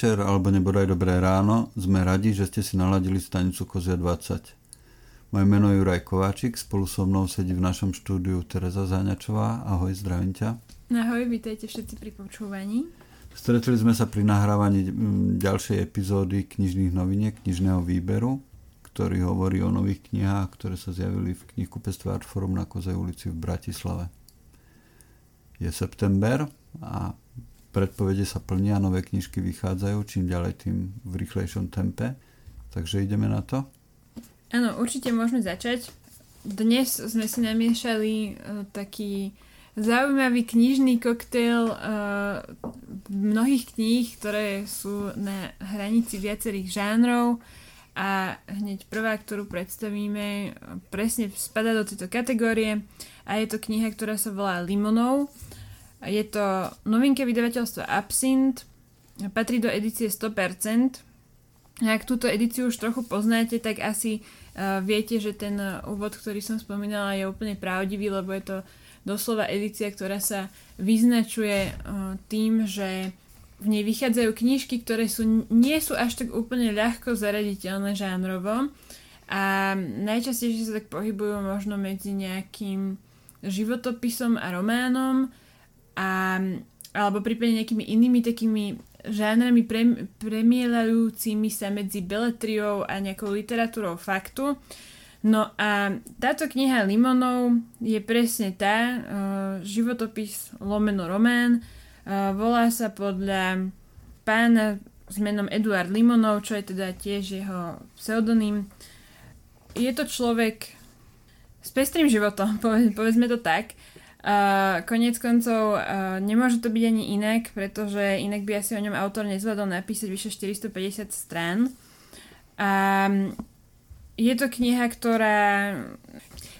večer alebo nebodaj dobré ráno. Sme radi, že ste si naladili stanicu Kozia 20. Moje meno je Juraj Kováčik, spolu so mnou sedí v našom štúdiu Tereza Záňačová. Ahoj, zdravím ťa. Ahoj, vítajte všetci pri počúvaní. Stretli sme sa pri nahrávaní ďalšej epizódy knižných noviniek, knižného výberu, ktorý hovorí o nových knihách, ktoré sa zjavili v knihkupectve Artforum na Kozej ulici v Bratislave. Je september a predpovede sa plnia, nové knižky vychádzajú, čím ďalej tým v rýchlejšom tempe. Takže ideme na to? Áno, určite môžeme začať. Dnes sme si namiešali uh, taký zaujímavý knižný koktejl uh, mnohých kníh, ktoré sú na hranici viacerých žánrov a hneď prvá, ktorú predstavíme, presne spada do tejto kategórie a je to kniha, ktorá sa volá Limonov je to novinké vydavateľstva Absint, patrí do edície 100%. Ak túto edíciu už trochu poznáte, tak asi uh, viete, že ten úvod, ktorý som spomínala, je úplne pravdivý, lebo je to doslova edícia, ktorá sa vyznačuje uh, tým, že v nej vychádzajú knižky, ktoré sú, nie sú až tak úplne ľahko zaraditeľné žánrovo. A najčastejšie sa tak pohybujú možno medzi nejakým životopisom a románom a, alebo prípadne nejakými inými takými žánrami pre, premielajúcimi sa medzi beletriou a nejakou literatúrou faktu. No a táto kniha Limonov je presne tá, uh, životopis lomeno román, uh, volá sa podľa pána s menom Eduard Limonov, čo je teda tiež jeho pseudonym. Je to človek s pestrým životom, povedzme to tak. Uh, konec koncov uh, nemôže to byť ani inak, pretože inak by asi o ňom autor nezvládol napísať vyše 450 strán. A um, je to kniha, ktorá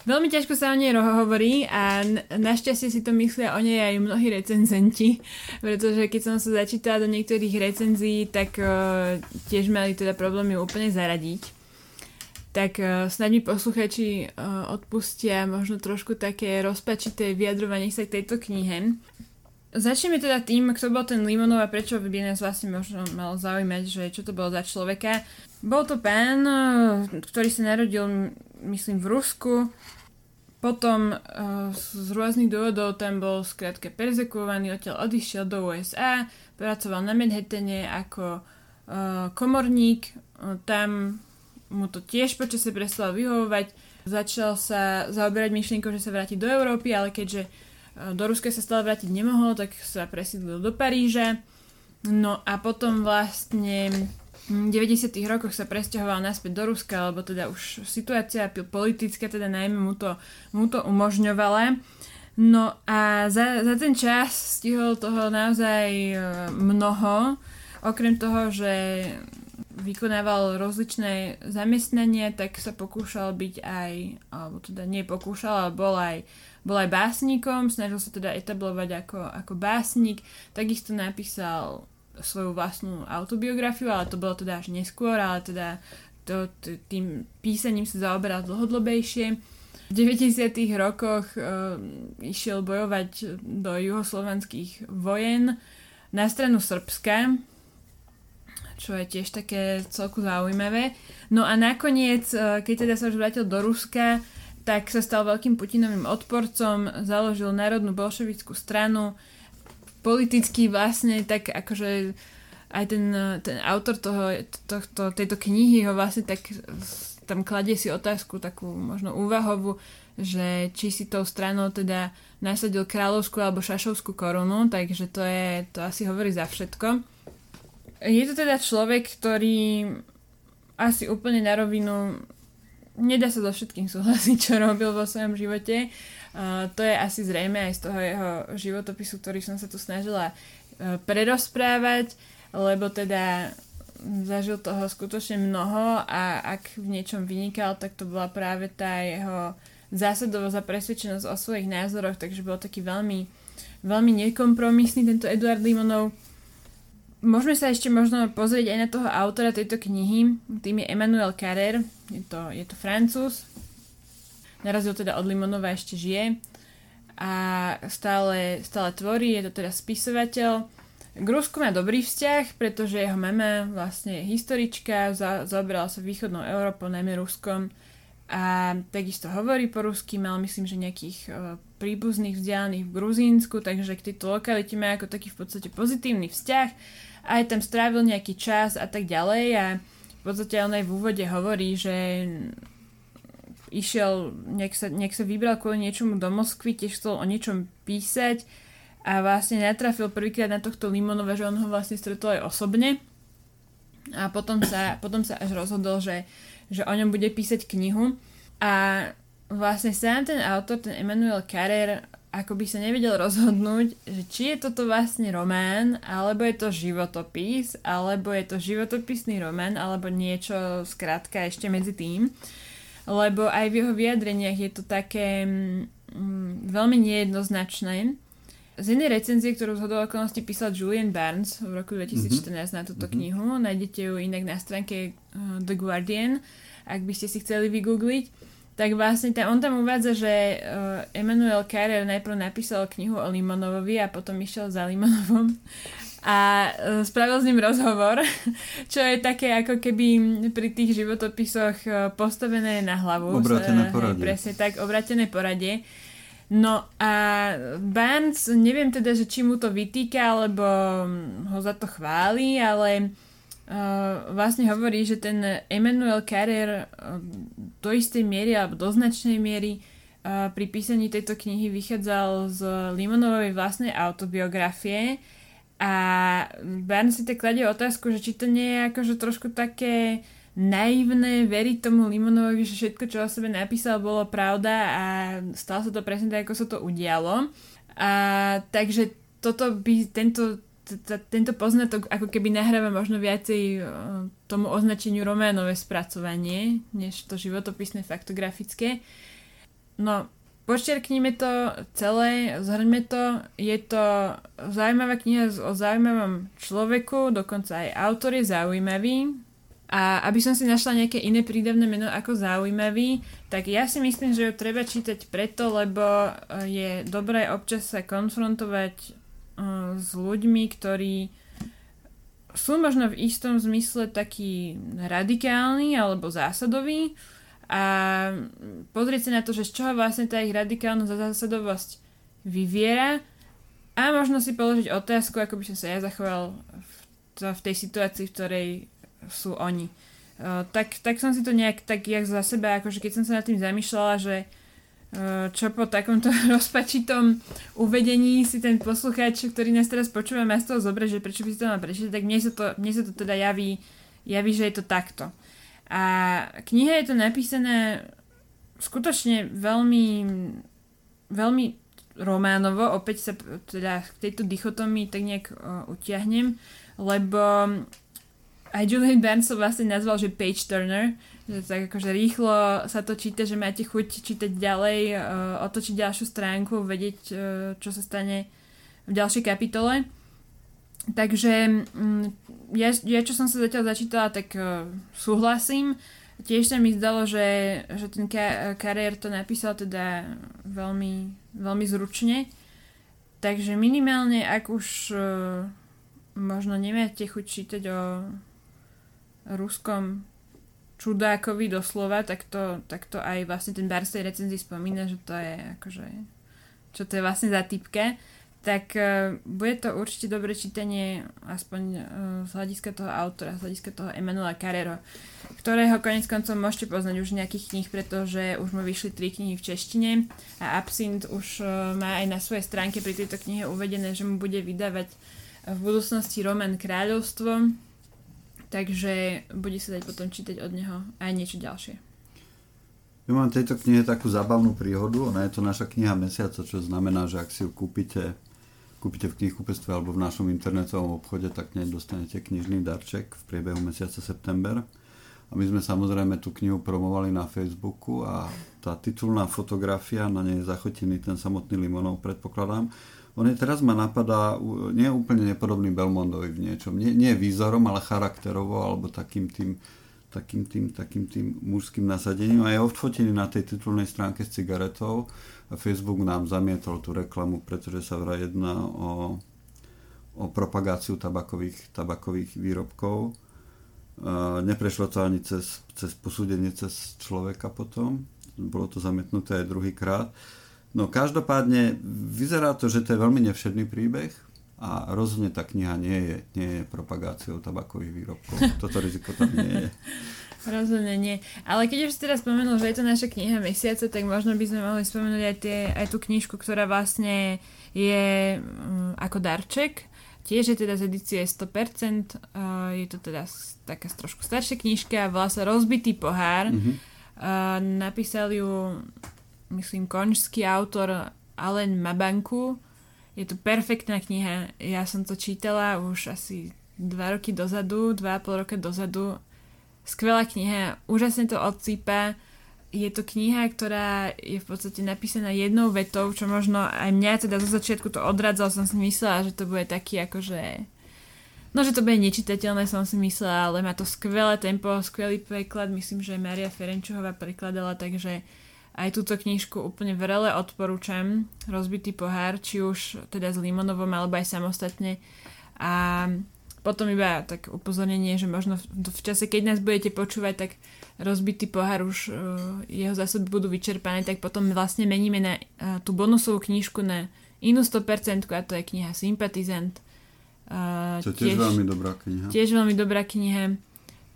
veľmi ťažko sa o nej hovorí a našťastie si to myslia o nej aj mnohí recenzenti, pretože keď som sa začítala do niektorých recenzií, tak uh, tiež mali teda problémy úplne zaradiť tak uh, snad mi posluchači uh, odpustia možno trošku také rozpačité vyjadrovanie sa k tejto knihe. Začneme teda tým, kto bol ten Limonov a prečo by nás vlastne možno malo zaujímať, že čo to bolo za človeka. Bol to pán, uh, ktorý sa narodil, myslím, v Rusku. Potom z rôznych dôvodov tam bol skrátka perzekovaný, odtiaľ odišiel do USA, pracoval na Manhattane ako komorník, tam mu to tiež počasie prestalo vyhovovať. Začal sa zaoberať myšlienkou, že sa vráti do Európy, ale keďže e, do Ruska sa stále vrátiť nemohol, tak sa presídlil do Paríža. No a potom vlastne v 90. rokoch sa presťahoval naspäť do Ruska, lebo teda už situácia politická teda najmä mu to, mu to umožňovala. No a za, za ten čas stihol toho naozaj e, mnoho, okrem toho, že vykonával rozličné zamestnania, tak sa pokúšal byť aj, alebo teda nie pokúšal, ale bol aj, bol aj básnikom, snažil sa teda etablovať ako, ako básnik, takisto napísal svoju vlastnú autobiografiu, ale to bolo teda až neskôr, ale teda to, tým písaním sa zaoberal dlhodobejšie. V 90. rokoch e, išiel bojovať do juhoslovanských vojen na stranu Srbska, čo je tiež také celku zaujímavé. No a nakoniec, e, keď teda sa už vrátil do Ruska, tak sa stal veľkým Putinovým odporcom, založil Národnú bolševickú stranu, politicky vlastne tak akože aj ten, ten autor toho, tohto, tejto knihy ho vlastne tak tam kladie si otázku takú možno úvahovú, že či si tou stranou teda nasadil kráľovskú alebo šašovskú korunu, takže to je, to asi hovorí za všetko. Je to teda človek, ktorý asi úplne na rovinu nedá sa so všetkým súhlasiť, čo robil vo svojom živote. To je asi zrejme aj z toho jeho životopisu, ktorý som sa tu snažila uh, prerozprávať, lebo teda zažil toho skutočne mnoho a ak v niečom vynikal, tak to bola práve tá jeho zásadovosť a presvedčenosť o svojich názoroch, takže bol taký veľmi, veľmi nekompromisný tento Eduard Limonov Môžeme sa ešte možno pozrieť aj na toho autora tejto knihy. Tým je Emmanuel Carrer. Je to, je to francúz. Narazil teda od Limonova ešte žije. A stále, stále tvorí. Je to teda spisovateľ. k Rusku má dobrý vzťah, pretože jeho mama vlastne je historička, za, zaoberala sa východnou Európou, najmä Ruskom a takisto hovorí po rusky, mal myslím, že nejakých uh, príbuzných vzdialených v Gruzínsku, takže k tejto lokalite má ako taký v podstate pozitívny vzťah, aj tam strávil nejaký čas a tak ďalej a v podstate on aj v úvode hovorí, že išiel, nejak sa, nejak sa vybral kvôli niečomu do Moskvy, tiež chcel o niečom písať a vlastne natrafil prvýkrát na tohto Limonova, že on ho vlastne stretol aj osobne. A potom sa, potom sa až rozhodol, že, že o ňom bude písať knihu. A vlastne sám ten autor, ten Emmanuel Carrer ako by sa nevedel rozhodnúť, že či je toto vlastne román, alebo je to životopis, alebo je to životopisný román, alebo niečo skrátka ešte medzi tým. Lebo aj v jeho vyjadreniach je to také mm, veľmi nejednoznačné. Z jednej recenzie, ktorú z okolností písal Julian Barnes v roku 2014 mm-hmm. na túto mm-hmm. knihu, nájdete ju inak na stránke uh, The Guardian, ak by ste si chceli vygoogliť, tak vlastne tam, on tam uvádza, že uh, Emmanuel Carrer najprv napísal knihu o Limonovovi a potom išiel za Limonovom a uh, spravil s ním rozhovor, čo je také ako keby pri tých životopisoch uh, postavené na hlavu. Obratené poradie. Presne tak, obratené poradie. No a Barnes, neviem teda, že či mu to vytýka, alebo ho za to chváli, ale uh, vlastne hovorí, že ten Emmanuel Carrier uh, do istej miery alebo do značnej miery uh, pri písaní tejto knihy vychádzal z Limonovej vlastnej autobiografie a Barnes si tak kladie otázku, že či to nie je akože trošku také naivné veriť tomu Limonovi, že všetko, čo o sebe napísal, bolo pravda a stalo sa to presne tak, ako sa to udialo. A takže toto by, tento tento poznatok ako keby nahráva možno viacej e, tomu označeniu románové spracovanie, než to životopisné faktografické. No, počerknime to celé, zhrňme to. Je to zaujímavá kniha o zaujímavom človeku, dokonca aj autor je zaujímavý. A aby som si našla nejaké iné prídavné meno ako zaujímavý, tak ja si myslím, že ho treba čítať preto, lebo je dobré občas sa konfrontovať s ľuďmi, ktorí sú možno v istom zmysle taký radikálny alebo zásadový a pozrieť sa na to, že z čoho vlastne tá ich radikálnosť a zásadovosť vyviera a možno si položiť otázku, ako by som sa ja zachoval v, to, v tej situácii, v ktorej sú oni. Uh, tak, tak som si to nejak tak jak za seba, akože keď som sa nad tým zamýšľala, že čo po takomto rozpačitom uvedení si ten poslucháč, ktorý nás teraz počúva, má z toho zobrať, že prečo by si to mal prečítať, tak mne sa to, mne sa to teda javí, javí, že je to takto. A kniha je to napísané skutočne veľmi, veľmi románovo, opäť sa teda k tejto dichotomii tak nejak uh, utiahnem, lebo aj Julian Barnes sa vlastne nazval, že page turner, že tak akože rýchlo sa to číta, že máte chuť čítať ďalej, uh, otočiť ďalšiu stránku, vedieť, uh, čo sa stane v ďalšej kapitole. Takže um, ja, ja, čo som sa zatiaľ začítala, tak uh, súhlasím. Tiež sa mi zdalo, že, že ten ka- kariér to napísal teda veľmi, veľmi zručne. Takže minimálne, ak už uh, možno nemáte chuť čítať o ruskom čudákovi doslova, tak to, tak to aj vlastne ten bar z tej recenzii spomína, že to je akože, čo to je vlastne za typke, tak uh, bude to určite dobré čítanie aspoň uh, z hľadiska toho autora, z hľadiska toho Emanuela Carrero, ktorého konec koncov môžete poznať už nejakých kníh, pretože už mu vyšli tri knihy v češtine a Absint už uh, má aj na svojej stránke pri tejto knihe uvedené, že mu bude vydávať v budúcnosti román Kráľovstvo, Takže bude sa dať potom čítať od neho aj niečo ďalšie. Ja mám tejto knihe takú zábavnú príhodu. Ona je to naša kniha mesiaca, čo znamená, že ak si ju kúpite, kúpite v knihkupectve alebo v našom internetovom obchode, tak nej dostanete knižný darček v priebehu mesiaca september. A my sme samozrejme tú knihu promovali na Facebooku a tá titulná fotografia, na nej je zachotený ten samotný Limonov, predpokladám, on je teraz ma napadá, nie je úplne nepodobný Belmondovi v niečom. Nie, nie výzorom, ale charakterovo, alebo takým tým, takým tým, takým tým mužským nasadením. A je odfotený na tej titulnej stránke s cigaretou. A Facebook nám zamietol tú reklamu, pretože sa vraj jedná o, o propagáciu tabakových, tabakových výrobkov. Neprešlo to ani cez, cez posúdenie cez človeka potom. Bolo to zamietnuté aj druhýkrát. No každopádne vyzerá to, že to je veľmi nevšedný príbeh a rozhodne tá kniha nie je, nie je propagáciou tabakových výrobkov. Toto riziko tam nie je. Rozhodne nie. Ale keď už si teraz spomenul, že je to naša kniha mesiaca, tak možno by sme mohli spomenúť aj, tie, aj tú knižku, ktorá vlastne je um, ako darček. Tiež je teda z edície 100%, uh, je to teda taká trošku staršia knižka, volá sa Rozbitý pohár. Mm-hmm. Uh, napísal ju, myslím, konžský autor Alen Mabanku. Je to perfektná kniha. Ja som to čítala už asi dva roky dozadu, dva a pol roka dozadu skvelá kniha, úžasne to odsýpa. Je to kniha, ktorá je v podstate napísaná jednou vetou, čo možno aj mňa teda zo začiatku to odradzal, som si myslela, že to bude taký akože... No, že to bude nečitateľné, som si myslela, ale má to skvelé tempo, skvelý preklad, myslím, že Maria Ferenčová prekladala, takže aj túto knižku úplne vrele odporúčam. Rozbitý pohár, či už teda s Limonovom, alebo aj samostatne. A potom iba tak upozornenie, že možno v, v čase, keď nás budete počúvať, tak rozbitý pohár už uh, jeho zásoby budú vyčerpané, tak potom vlastne meníme na uh, tú bonusovú knižku na inú 100% a to je kniha Sympatizant. Uh, to je tiež, tiež veľmi dobrá kniha. Tiež veľmi dobrá kniha.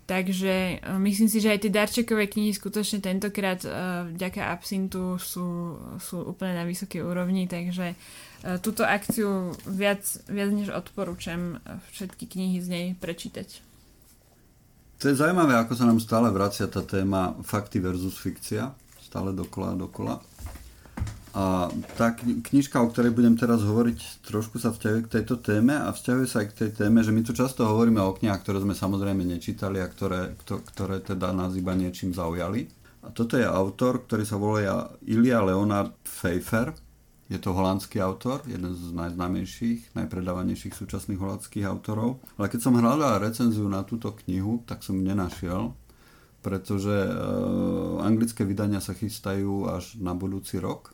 Takže uh, myslím si, že aj tie darčekové knihy skutočne tentokrát uh, vďaka Absintu sú, sú úplne na vysokej úrovni, takže E, túto akciu viac, viac než odporúčam všetky knihy z nej prečítať. To je zaujímavé, ako sa nám stále vracia tá téma fakty versus fikcia. Stále dokola a dokola. A tá knižka, o ktorej budem teraz hovoriť, trošku sa vzťahuje k tejto téme a vzťahuje sa aj k tej téme, že my tu často hovoríme o knihách, ktoré sme samozrejme nečítali a ktoré, ktoré teda nás iba niečím zaujali. A toto je autor, ktorý sa volá Ilia Leonard Pfeiffer je to holandský autor, jeden z najznámejších, najpredávanejších súčasných holandských autorov. Ale keď som hľadal recenziu na túto knihu, tak som ju nenašiel, pretože e, anglické vydania sa chystajú až na budúci rok.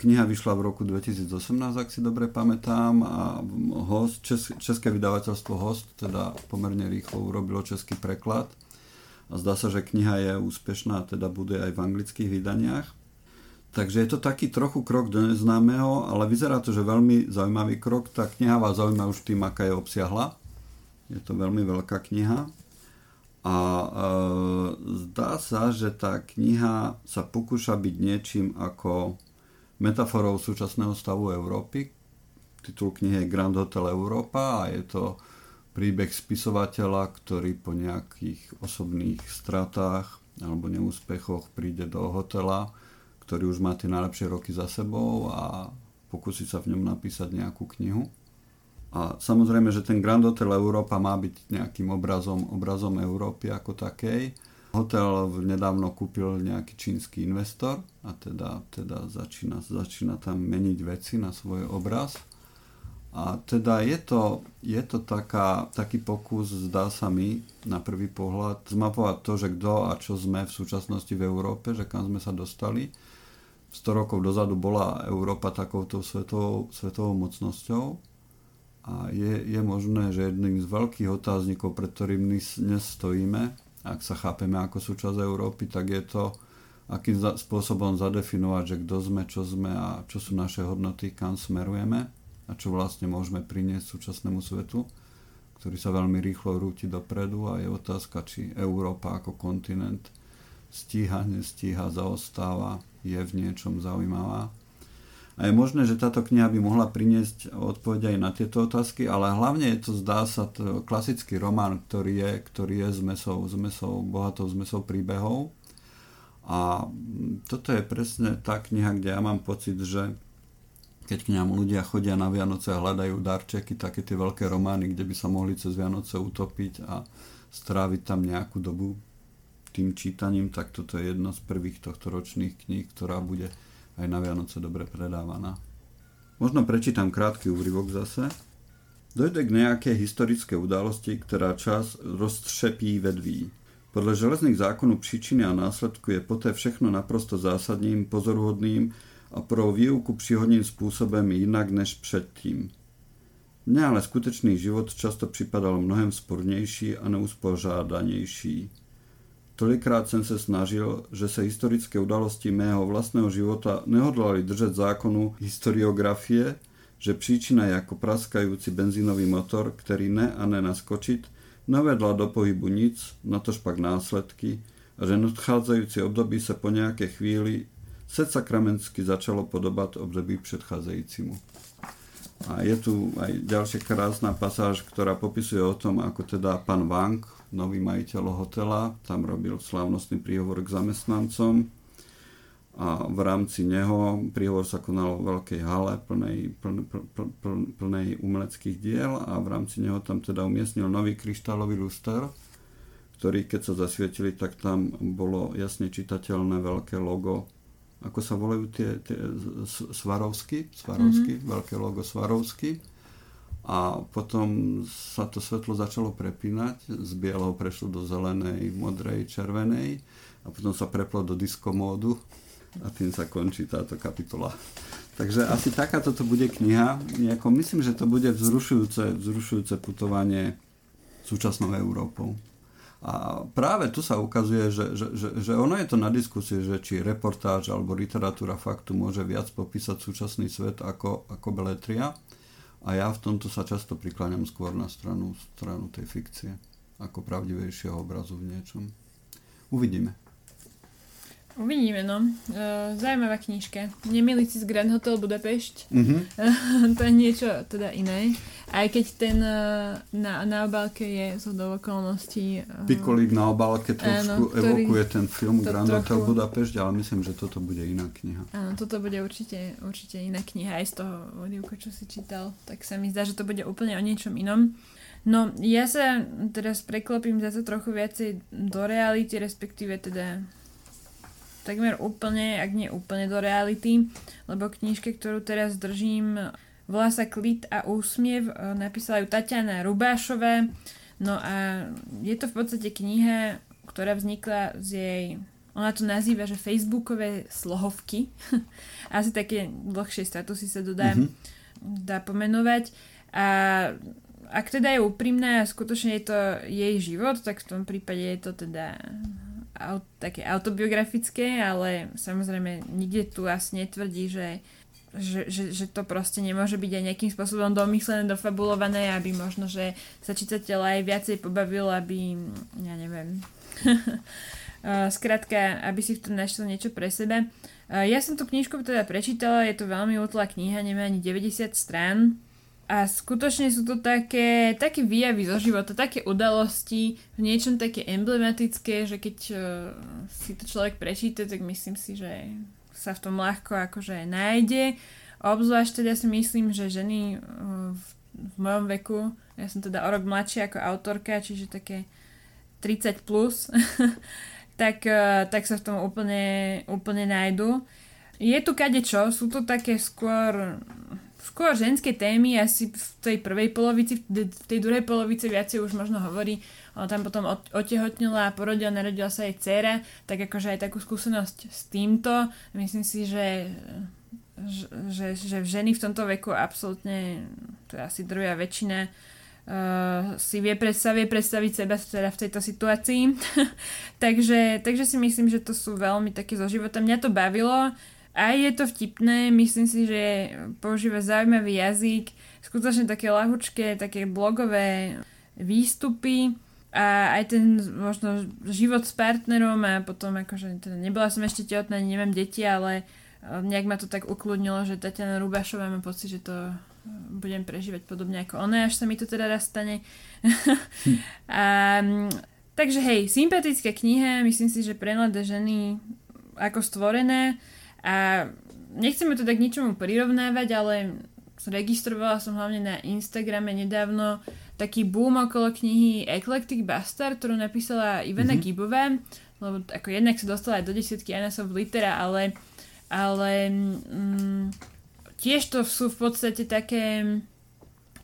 Kniha vyšla v roku 2018, ak si dobre pamätám, a host, čes, české vydavateľstvo Host teda pomerne rýchlo urobilo český preklad. A zdá sa, že kniha je úspešná, teda bude aj v anglických vydaniach. Takže je to taký trochu krok do neznámeho, ale vyzerá to, že veľmi zaujímavý krok. Tá kniha vás zaujíma už tým, aká je obsiahla. Je to veľmi veľká kniha. A e, zdá sa, že tá kniha sa pokúša byť niečím ako metaforou súčasného stavu Európy. Titul knihy je Grand Hotel Európa a je to príbeh spisovateľa, ktorý po nejakých osobných stratách alebo neúspechoch príde do hotela ktorý už má tie najlepšie roky za sebou a pokúsiť sa v ňom napísať nejakú knihu. A samozrejme, že ten Grand Hotel Európa má byť nejakým obrazom, obrazom Európy ako takej. Hotel nedávno kúpil nejaký čínsky investor a teda, teda začína, začína tam meniť veci na svoj obraz. A teda je to, je to taká, taký pokus, zdá sa mi, na prvý pohľad, zmapovať to, že kto a čo sme v súčasnosti v Európe, že kam sme sa dostali 100 rokov dozadu bola Európa takouto svetovou, svetovou mocnosťou a je, je možné, že jedným z veľkých otáznikov, pred ktorým dnes stojíme, ak sa chápeme ako súčasť Európy, tak je to, akým spôsobom zadefinovať, že kto sme, čo sme a čo sú naše hodnoty, kam smerujeme a čo vlastne môžeme priniesť súčasnému svetu, ktorý sa veľmi rýchlo rúti dopredu a je otázka, či Európa ako kontinent stíha, nestíha, zaostáva je v niečom zaujímavá. A je možné, že táto kniha by mohla priniesť odpovede aj na tieto otázky, ale hlavne je to, zdá sa, to klasický román, ktorý je, ktorý je zmesou, zmesou, bohatou zmesou príbehov. A toto je presne tá kniha, kde ja mám pocit, že keď k nám ľudia chodia na Vianoce a hľadajú darčeky, také tie veľké romány, kde by sa mohli cez Vianoce utopiť a stráviť tam nejakú dobu, tým čítaním, tak toto je jedna z prvých tohto ročných kníh, ktorá bude aj na Vianoce dobre predávaná. Možno prečítam krátky úryvok zase. Dojde k nejakej historické udalosti, ktorá čas roztřepí vedví. Podľa železných zákonov príčiny a následku je poté všechno naprosto zásadným, pozoruhodným a pro výuku příhodným spôsobem inak než předtím. Mne ale skutečný život často připadal mnohem spornější a neuspořádanější. Tolikrát jsem se snažil, že se historické udalosti mého vlastného života nehodlali držet zákonu historiografie, že příčina je jako praskajúci benzínový motor, který ne a ne naskočit, navedla do pohybu nic, natož pak následky, a že nadchádzajúci období sa po nejakej chvíli set sakramensky začalo podobať období predchádzajúcimu. A je tu aj ďalšia krásna pasáž, ktorá popisuje o tom, ako teda pán Wang, nový majiteľ hotela, tam robil slávnostný príhovor k zamestnancom a v rámci neho príhovor sa konal v veľkej hale plnej, plnej, plnej, plnej umeleckých diel a v rámci neho tam teda umiestnil nový kryštálový luster, ktorý keď sa zasvietili, tak tam bolo jasne čitateľné veľké logo ako sa volajú tie, tie Svarovsky, Svarovsky mm-hmm. veľké logo Svarovsky. A potom sa to svetlo začalo prepínať, z bieleho prešlo do zelenej, modrej, červenej a potom sa preplo do diskomódu a tým sa končí táto kapitola. Takže asi takáto to bude kniha. Nejako myslím, že to bude vzrušujúce, vzrušujúce putovanie súčasnou Európou. A práve tu sa ukazuje, že, že, že, že ono je to na diskusie, že či reportáž alebo literatúra faktu môže viac popísať súčasný svet ako, ako beletria. A ja v tomto sa často prikláňam skôr na stranu, stranu tej fikcie, ako pravdivejšieho obrazu v niečom. Uvidíme. Uvidíme, no. Uh, zaujímavá knižka. Nemili si z Grand Hotel Budapešť. Mm-hmm. to je niečo teda iné. Aj keď ten uh, na, na obálke je z okolností... Uh, Pikolík na obálke trošku áno, evokuje ten film Grand trochu... Hotel Budapešť, ale myslím, že toto bude iná kniha. Áno, toto bude určite, určite iná kniha. Aj z toho odivka, čo si čítal, tak sa mi zdá, že to bude úplne o niečom inom. No, ja sa teraz preklopím zase trochu viacej do reality, respektíve teda takmer úplne, ak nie úplne do reality, lebo knižke, ktorú teraz držím, volá sa Klit a úsmiev, e, napísala ju Tatiana Rubášová, no a je to v podstate kniha, ktorá vznikla z jej ona to nazýva, že facebookové slohovky. Asi také dlhšie statusy sa dodá, mm-hmm. dá pomenovať. A ak teda je úprimná a skutočne je to jej život, tak v tom prípade je to teda aut, také autobiografické, ale samozrejme nikde tu asi netvrdí, že, že, že, že to proste nemôže byť aj nejakým spôsobom domyslené, dofabulované, aby možno, že sa čitateľ aj viacej pobavil, aby, ja neviem, Skrátka, aby si v tom našiel niečo pre seba. Ja som tú knižku teda prečítala, je to veľmi útla kniha, nemá ani 90 strán a skutočne sú to také, také výjavy zo života, také udalosti, v niečom také emblematické, že keď uh, si to človek prečíta, tak myslím si, že sa v tom ľahko akože nájde. Obzvlášť teda si myslím, že ženy uh, v, v mojom veku, ja som teda o rok mladšia ako autorka, čiže také 30 plus, tak, uh, tak sa v tom úplne, úplne nájdu. Je tu kadečo, sú to také skôr skôr ženské témy, asi v tej prvej polovici, v tej druhej polovici viacej už možno hovorí, ona tam potom otehotnila a porodila, narodila sa jej dcera, tak akože aj takú skúsenosť s týmto. Myslím si, že, že, že ženy v tomto veku absolútne, to je asi druhá väčšina, uh, si vie, vie predstaviť seba teda v tejto situácii. takže, takže si myslím, že to sú veľmi také zo života. Mňa to bavilo, aj je to vtipné, myslím si, že používa zaujímavý jazyk, skutočne také lahučké, také blogové výstupy a aj ten možno život s partnerom a potom akože teda nebola som ešte tehotná, nemám deti, ale e, nejak ma to tak ukludnilo, že Tatiana Rubašová má pocit, že to e, budem prežívať podobne ako ona, až sa mi to teda raz stane. a, takže hej, sympatická kniha, myslím si, že pre mladé ženy ako stvorené, a nechceme to tak ničomu prirovnávať, ale registrovala som hlavne na Instagrame nedávno taký boom okolo knihy Eclectic Bastard, ktorú napísala Ivana mm-hmm. Gibová, lebo ako jednak sa dostala aj do desiatky Anasov litera, ale, ale mm, tiež to sú v podstate také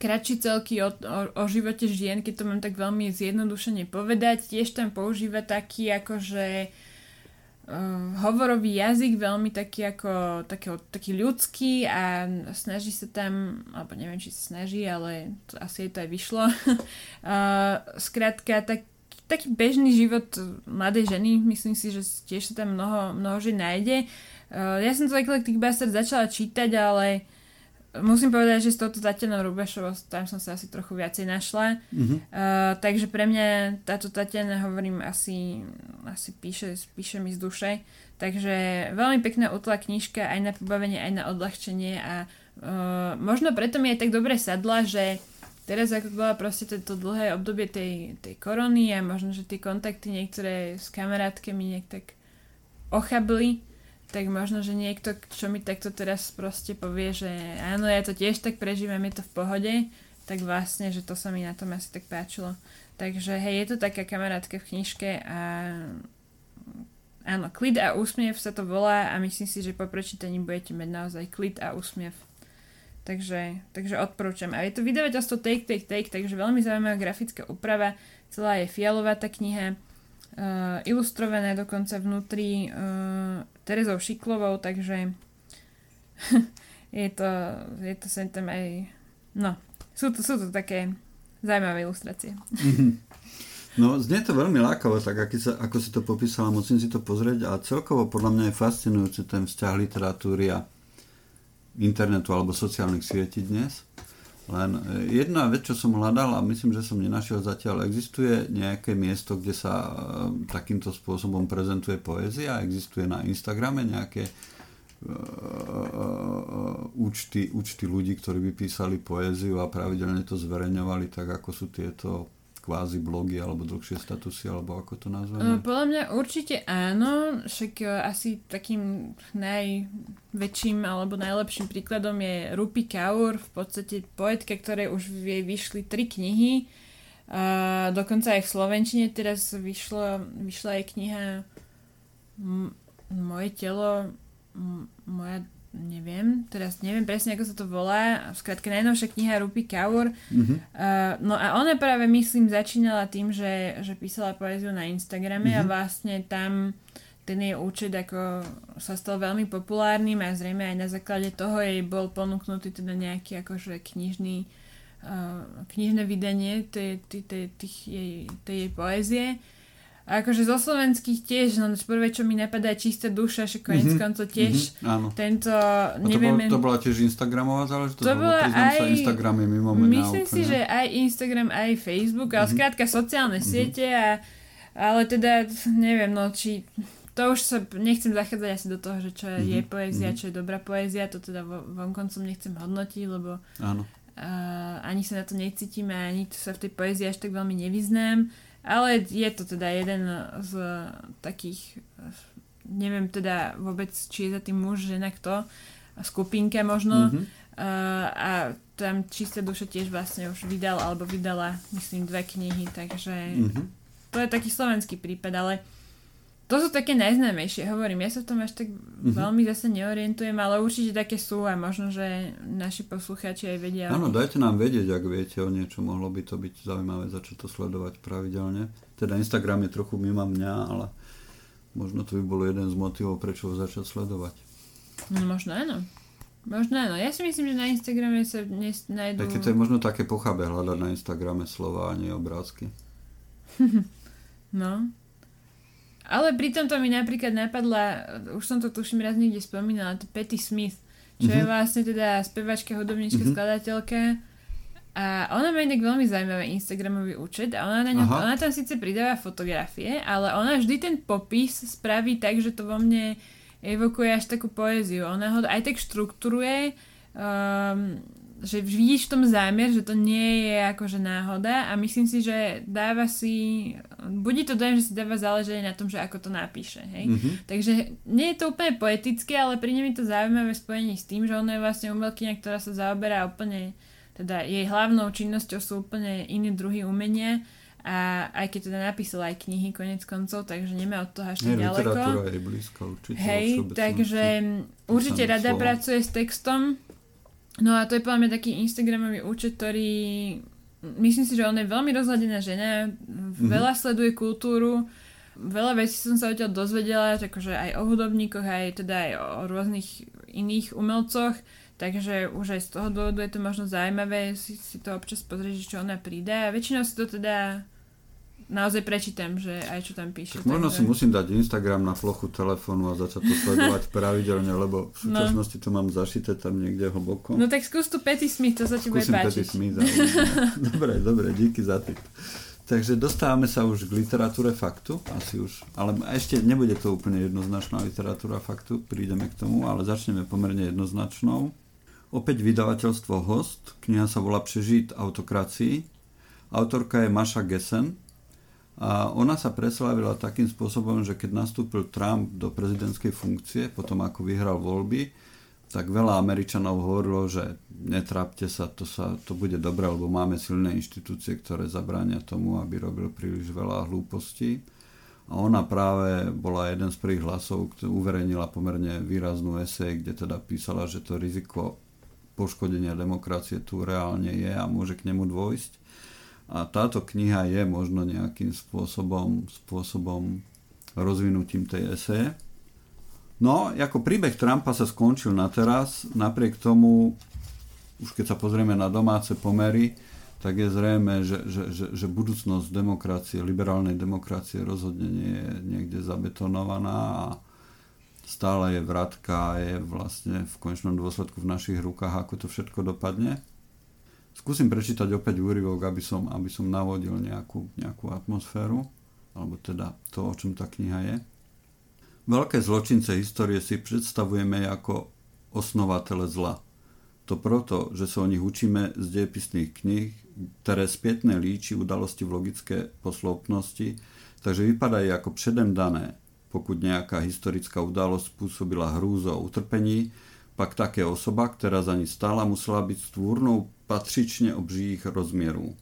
kratší celky o, o, o živote žien, keď to mám tak veľmi zjednodušene povedať. Tiež tam používa taký akože hovorový jazyk, veľmi taký ako taký, taký ľudský a snaží sa tam, alebo neviem, či sa snaží, ale to, asi jej to aj vyšlo. uh, skrátka, tak, taký bežný život mladej ženy, myslím si, že tiež sa tam mnoho, mnoho žien nájde. Uh, ja som to Eclectic Bastard začala čítať, ale musím povedať, že s touto Tatianou Rubešovou tam som sa asi trochu viacej našla. Uh-huh. Uh, takže pre mňa táto Tatiana, hovorím, asi, asi píše, píše mi z duše. Takže veľmi pekná utla knižka aj na pobavenie, aj na odľahčenie a uh, možno preto mi aj tak dobre sadla, že teraz ako bola proste to, dlhé obdobie tej, tej korony a možno, že tie kontakty niektoré s kamarátkami nejak tak ochabli, tak možno, že niekto, čo mi takto teraz proste povie, že áno, ja to tiež tak prežívam, je to v pohode, tak vlastne, že to sa mi na tom asi tak páčilo. Takže hej, je to taká kamarátka v knižke a áno, klid a úsmiev sa to volá a myslím si, že po prečítaní budete mať naozaj klid a úsmiev. Takže, takže odporúčam. A je to vydavateľstvo Take, Take, Take, takže veľmi zaujímavá grafická úprava. Celá je fialová tá kniha uh, ilustrované dokonca vnútri uh, Terezou Šiklovou, takže je to, je to sem tam aj, no, sú to, sú to také zaujímavé ilustrácie. No, znie to veľmi lákavo, tak aký sa, ako si to popísala, musím si to pozrieť a celkovo podľa mňa je fascinujúci ten vzťah literatúry a internetu alebo sociálnych sietí dnes. Len e, jedna vec, čo som hľadal a myslím, že som nenašiel zatiaľ, existuje nejaké miesto, kde sa e, takýmto spôsobom prezentuje poézia, existuje na Instagrame nejaké uh, účty, účty ľudí, ktorí by písali poéziu a pravidelne to zverejňovali tak, ako sú tieto kvázi blogy alebo dlhšie statusy, alebo ako to nazveme? Podľa mňa určite áno, však e, asi takým najväčším alebo najlepším príkladom je Rupi Kaur, v podstate poetka, ktoré už jej vyšli tri knihy, a dokonca aj v Slovenčine teraz vyšlo, vyšla aj kniha Moje telo, moja neviem, teraz neviem presne, ako sa to volá, skrátka najnovšia kniha Rupi Kaur. Mm-hmm. Uh, no a ona práve, myslím, začínala tým, že, že písala poéziu na Instagrame mm-hmm. a mhm. vlastne tam ten jej účet ako sa stal veľmi populárnym a zrejme aj na základe toho jej bol ponúknutý teda nejaký akože knižný uh, knižné vydanie tej, tej, tej, jej, tej jej poézie. A akože zo slovenských tiež, no prvé, čo mi napadá, je čistá duša, že konec mm-hmm. koncov tiež mm-hmm, áno. tento, A to nevieme... to bola tiež Instagramová záležitosť? To bola aj... sa Instagram je mimo mňa Myslím úplne. si, že aj Instagram, aj Facebook, ale mm-hmm. skrátka sociálne mm-hmm. siete a ale teda neviem, no či to už sa nechcem zachádzať asi do toho, že čo je, mm-hmm. je poézia, mm-hmm. čo je dobrá poézia, to teda vonkoncom nechcem hodnotiť, lebo Áno. Uh, ani sa na to necítim a ani to sa v tej poézii až tak veľmi nevyznám. Ale je to teda jeden z takých, neviem teda vôbec, či je za tým muž, žena, kto, skupinka možno. Mm-hmm. Uh, a tam Čisté duše tiež vlastne už vydal, alebo vydala, myslím, dve knihy, takže mm-hmm. to je taký slovenský prípad, ale to sú také najznámejšie, hovorím, ja sa v tom až tak mm-hmm. veľmi zase neorientujem, ale určite také sú a možno, že naši poslucháči aj vedia. Áno, dajte nám vedieť, ak viete o niečo, mohlo by to byť zaujímavé začať to sledovať pravidelne. Teda Instagram je trochu mimo mňa, ale možno to by bol jeden z motivov, prečo ho začať sledovať. No možno áno. Možno áno. Ja si myslím, že na Instagrame sa dnes nájdú... Také to je možno také pochabe hľadať na Instagrame slova a nie obrázky. no, ale pri tomto mi napríklad napadla, už som to tuším raz niekde spomínala, to Patty Smith, čo mm-hmm. je mhm. vlastne teda spevačka, hudobníčka, mm-hmm. skladateľka. A ona má inak veľmi zaujímavý Instagramový účet a ona, na ňom, ona tam síce pridáva fotografie, ale ona vždy ten popis spraví tak, že to vo mne evokuje až takú poéziu. Ona ho aj tak štruktúruje, um, že vidíš v tom zámer, že to nie je akože náhoda a myslím si, že dáva si, bude to dojem, že si dáva záleženie na tom, že ako to napíše, hej. Mm-hmm. Takže nie je to úplne poetické, ale pri mi to zaujímavé spojení s tým, že ona je vlastne umelkyňa, ktorá sa zaoberá úplne, teda jej hlavnou činnosťou sú úplne iné druhy umenia a aj keď teda napísala aj knihy konec koncov, takže nemá od toho až tak ďaleko. je blízko určite. Hej, takže určite rada pracuje s textom, No a to je podľa mňa taký Instagramový účet, ktorý myslím si, že on je veľmi rozhľadená žena, mm-hmm. veľa sleduje kultúru. Veľa vecí som sa odtiaľ dozvedela, akože aj o hudobníkoch, aj teda aj o rôznych iných umelcoch, takže už aj z toho dôvodu je to možno zaujímavé si, si to občas pozrieť, čo ona príde. A väčšinou si to teda naozaj prečítam, že aj čo tam píše. Tak možno takže... si musím dať Instagram na plochu telefónu a začať to sledovať pravidelne, lebo v no. súčasnosti no. to mám zašité tam niekde hlboko. No tak skús tu Petty Smith, to sa ti Skúsim bude páčiť. Petty Smith, dobre, dobre, díky za tip. Takže dostávame sa už k literatúre faktu, asi už, ale ešte nebude to úplne jednoznačná literatúra faktu, prídeme k tomu, ale začneme pomerne jednoznačnou. Opäť vydavateľstvo Host, kniha sa volá Prežít autokracii, autorka je Maša Gessen, a ona sa preslavila takým spôsobom, že keď nastúpil Trump do prezidentskej funkcie, potom ako vyhral voľby, tak veľa Američanov hovorilo, že netrápte sa, to, sa, to bude dobré, lebo máme silné inštitúcie, ktoré zabránia tomu, aby robil príliš veľa hlúpostí. A ona práve bola jeden z prvých hlasov, ktorý uverejnila pomerne výraznú esej, kde teda písala, že to riziko poškodenia demokracie tu reálne je a môže k nemu dôjsť a táto kniha je možno nejakým spôsobom, spôsobom rozvinutím tej eseje. No, ako príbeh Trumpa sa skončil na teraz, napriek tomu, už keď sa pozrieme na domáce pomery, tak je zrejme, že, že, že, že budúcnosť demokracie, liberálnej demokracie rozhodne nie je niekde zabetonovaná a stále je vratka a je vlastne v konečnom dôsledku v našich rukách, ako to všetko dopadne. Skúsim prečítať opäť úryvok, aby som, aby som navodil nejakú, nejakú atmosféru, alebo teda to, o čom tá kniha je. Veľké zločince histórie si predstavujeme ako osnovatele zla. To proto, že sa o nich učíme z diepisných kníh, ktoré spätne líči udalosti v logické posloupnosti, takže vypadajú ako předem dané. Pokud nejaká historická udalosť spôsobila hrúzo a utrpení, pak také osoba, která za ní stála, musela být stvůrnou patřične obřích rozmierů.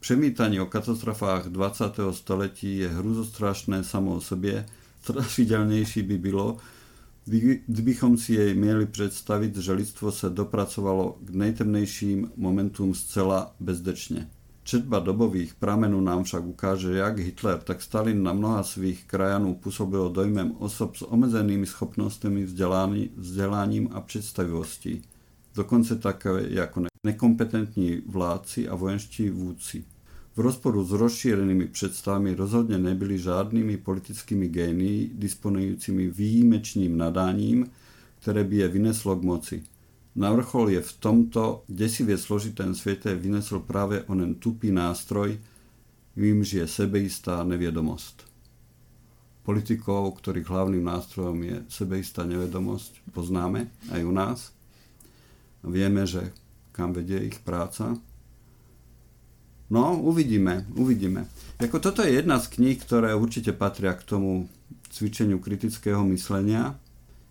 Přemítanie o katastrofách 20. století je hruzostrašné samo o sobě, strašidelnejší by bylo, kdybychom si jej měli představit, že lidstvo se dopracovalo k nejtemnejším momentům zcela bezdečne. Četba dobových pramenů nám však ukáže, jak Hitler, tak Stalin na mnoha svých krajanů působilo dojmem osob s omezenými schopnostmi vzdeláním a představivostí. Dokonce také jako nekompetentní vládci a vojenští vůdci. V rozporu s rozšírenými představami rozhodně nebyli žádnými politickými génii disponujícími výjimečným nadáním, které by je vyneslo k moci. Na vrchol je v tomto desivě složitém světě vynesl právě onen tupý nástroj, vím, že je sebeistá nevědomost. Politikov, ktorých hlavným nástrojom je sebeistá nevedomosť, poznáme aj u nás. Vieme, že kam vedie ich práca. No, uvidíme, uvidíme. Jako toto je jedna z kníh, ktoré určite patria k tomu cvičeniu kritického myslenia,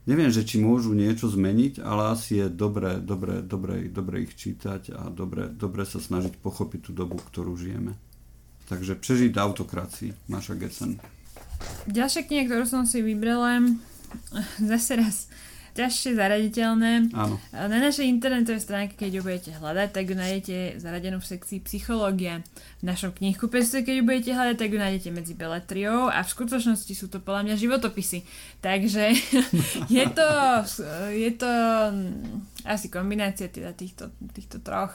Neviem, že či môžu niečo zmeniť, ale asi je dobré, dobré, dobré, dobré ich čítať a dobré, dobré sa snažiť pochopiť tú dobu, ktorú žijeme. Takže prežiť autokracii, Maša Gessen. Ďalšia kniha, ktorú som si vybrala, zase raz ťažšie zaraditeľné. Áno. Na našej internetovej stránke, keď ju budete hľadať, tak ju nájdete zaradenú v sekcii psychológia. V našom knihkupectve, keď ju budete hľadať, tak ju nájdete medzi beletriou a v skutočnosti sú to podľa mňa životopisy. Takže je to, je to asi kombinácia teda týchto, týchto troch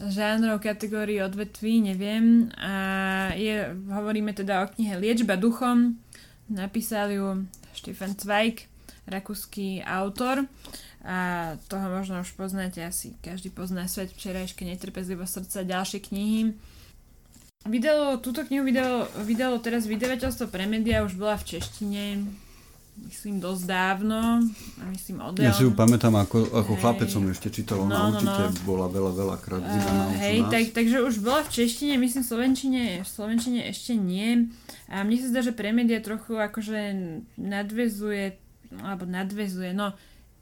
žánrov, kategórií, odvetví, neviem. A je, hovoríme teda o knihe Liečba duchom. Napísal ju Štefan Zweig rakúsky autor a toho možno už poznáte asi, každý pozná Svet včerajške, Netrpezlivo srdca, ďalšie knihy. Vydalo, túto knihu vydalo, vydalo teraz vydavateľstvo Premedia, už bola v češtine, myslím dosť dávno a myslím Odeon. Ja si ju pamätám, ako, ako hey. chlapec som ešte čítal, ona no, no, určite no. bola veľa, veľa krát vydaná uh, Hej, tak, takže už bola v češtine, myslím v Slovenčine, v Slovenčine ešte nie. A mne sa zdá, že Premedia trochu akože nadvezuje alebo nadvezuje, no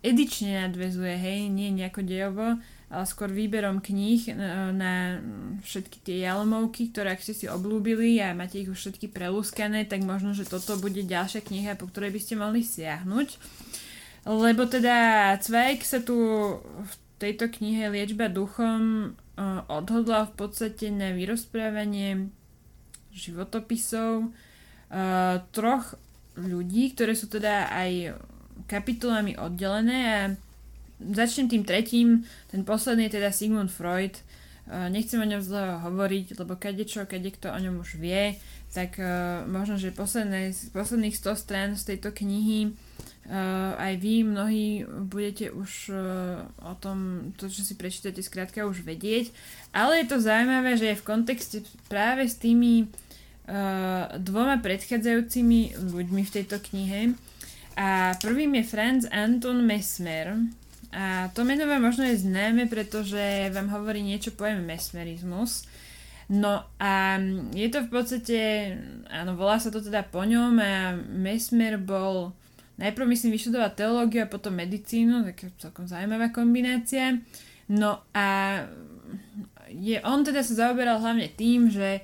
edične nadvezuje, hej, nie nejako dejovo, ale skôr výberom kníh e, na všetky tie jalmovky, ktoré ak ste si oblúbili a máte ich už všetky prelúskané, tak možno, že toto bude ďalšia kniha, po ktorej by ste mohli siahnuť. Lebo teda Zweig sa tu v tejto knihe Liečba duchom e, odhodlal v podstate na vyrozprávanie životopisov uh, troch ľudí, ktoré sú teda aj kapitolami oddelené a začnem tým tretím, ten posledný je teda Sigmund Freud. Uh, nechcem o ňom zle hovoriť, lebo kadečo, kade kto o ňom už vie, tak uh, možno, že posledné, posledných 100 strán z tejto knihy Uh, aj vy mnohí budete už o tom, to, čo si prečítate, skrátka už vedieť. Ale je to zaujímavé, že je v kontexte práve s tými dvoma predchádzajúcimi ľuďmi v tejto knihe. A prvým je Franz Anton Mesmer. A to meno vám možno je známe, pretože vám hovorí niečo pojem mesmerizmus. No a je to v podstate, áno, volá sa to teda po ňom a Mesmer bol najprv myslím vyštudoval teológiu a potom medicínu, taká celkom zaujímavá kombinácia. No a je, on teda sa zaoberal hlavne tým, že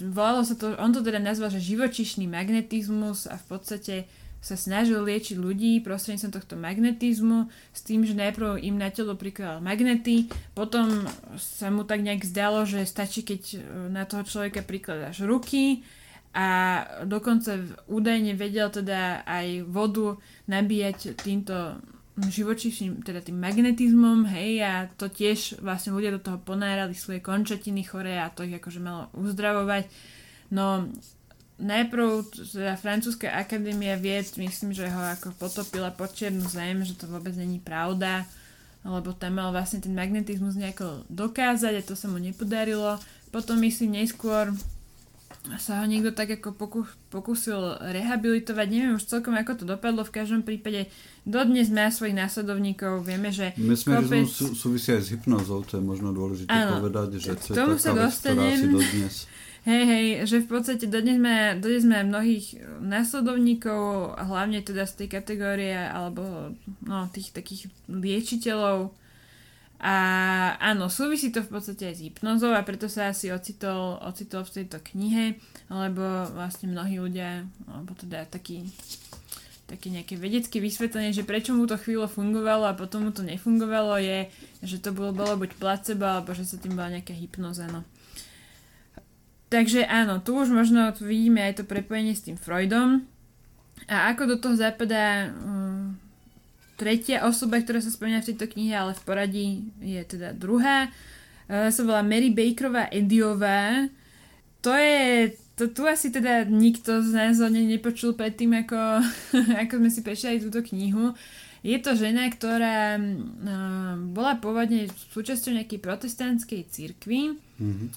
volalo sa to, on to teda nazval, že živočišný magnetizmus a v podstate sa snažil liečiť ľudí prostredníctvom tohto magnetizmu s tým, že najprv im na telo prikladal magnety, potom sa mu tak nejak zdalo, že stačí, keď na toho človeka prikladáš ruky a dokonca údajne vedel teda aj vodu nabíjať týmto živočíšnym, teda tým magnetizmom, hej, a to tiež vlastne ľudia do toho ponárali svoje končatiny chore a to ich akože malo uzdravovať. No, najprv teda francúzska akadémia vied, myslím, že ho ako potopila pod čiernu zem, že to vôbec není pravda, lebo tam mal vlastne ten magnetizmus nejako dokázať a to sa mu nepodarilo. Potom myslím neskôr sa ho niekto tak ako pokus, pokusil rehabilitovať. Neviem už celkom, ako to dopadlo. V každom prípade dodnes má svojich následovníkov. Vieme, že... Mesmerizmus kopec... súvisí aj s hypnozou, to je možno dôležité ano, povedať, že to je taká sa vec, ktorá si dodnes... Hej, hej, že v podstate dodnes sme, dodnes sme mnohých následovníkov, hlavne teda z tej kategórie, alebo no, tých takých liečiteľov, a áno, súvisí to v podstate aj s hypnozou a preto sa asi ocitol, ocitol v tejto knihe, lebo vlastne mnohí ľudia, alebo teda taký, také nejaké vedecké vysvetlenie, že prečo mu to chvíľu fungovalo a potom mu to nefungovalo je, že to bolo, bolo buď placebo, alebo že sa tým bola nejaká hypnoza, no. Takže áno, tu už možno vidíme aj to prepojenie s tým Freudom. A ako do toho zapadá um, tretia osoba, ktorá sa spomína v tejto knihe, ale v poradí je teda druhá. Uh, sa volá Mary Bakerová Ediová. To je, to tu asi teda nikto z nás o nej nepočul predtým, ako, ako sme si prečítali túto knihu. Je to žena, ktorá uh, bola pôvodne súčasťou nejakej protestantskej cirkvi. Mm-hmm.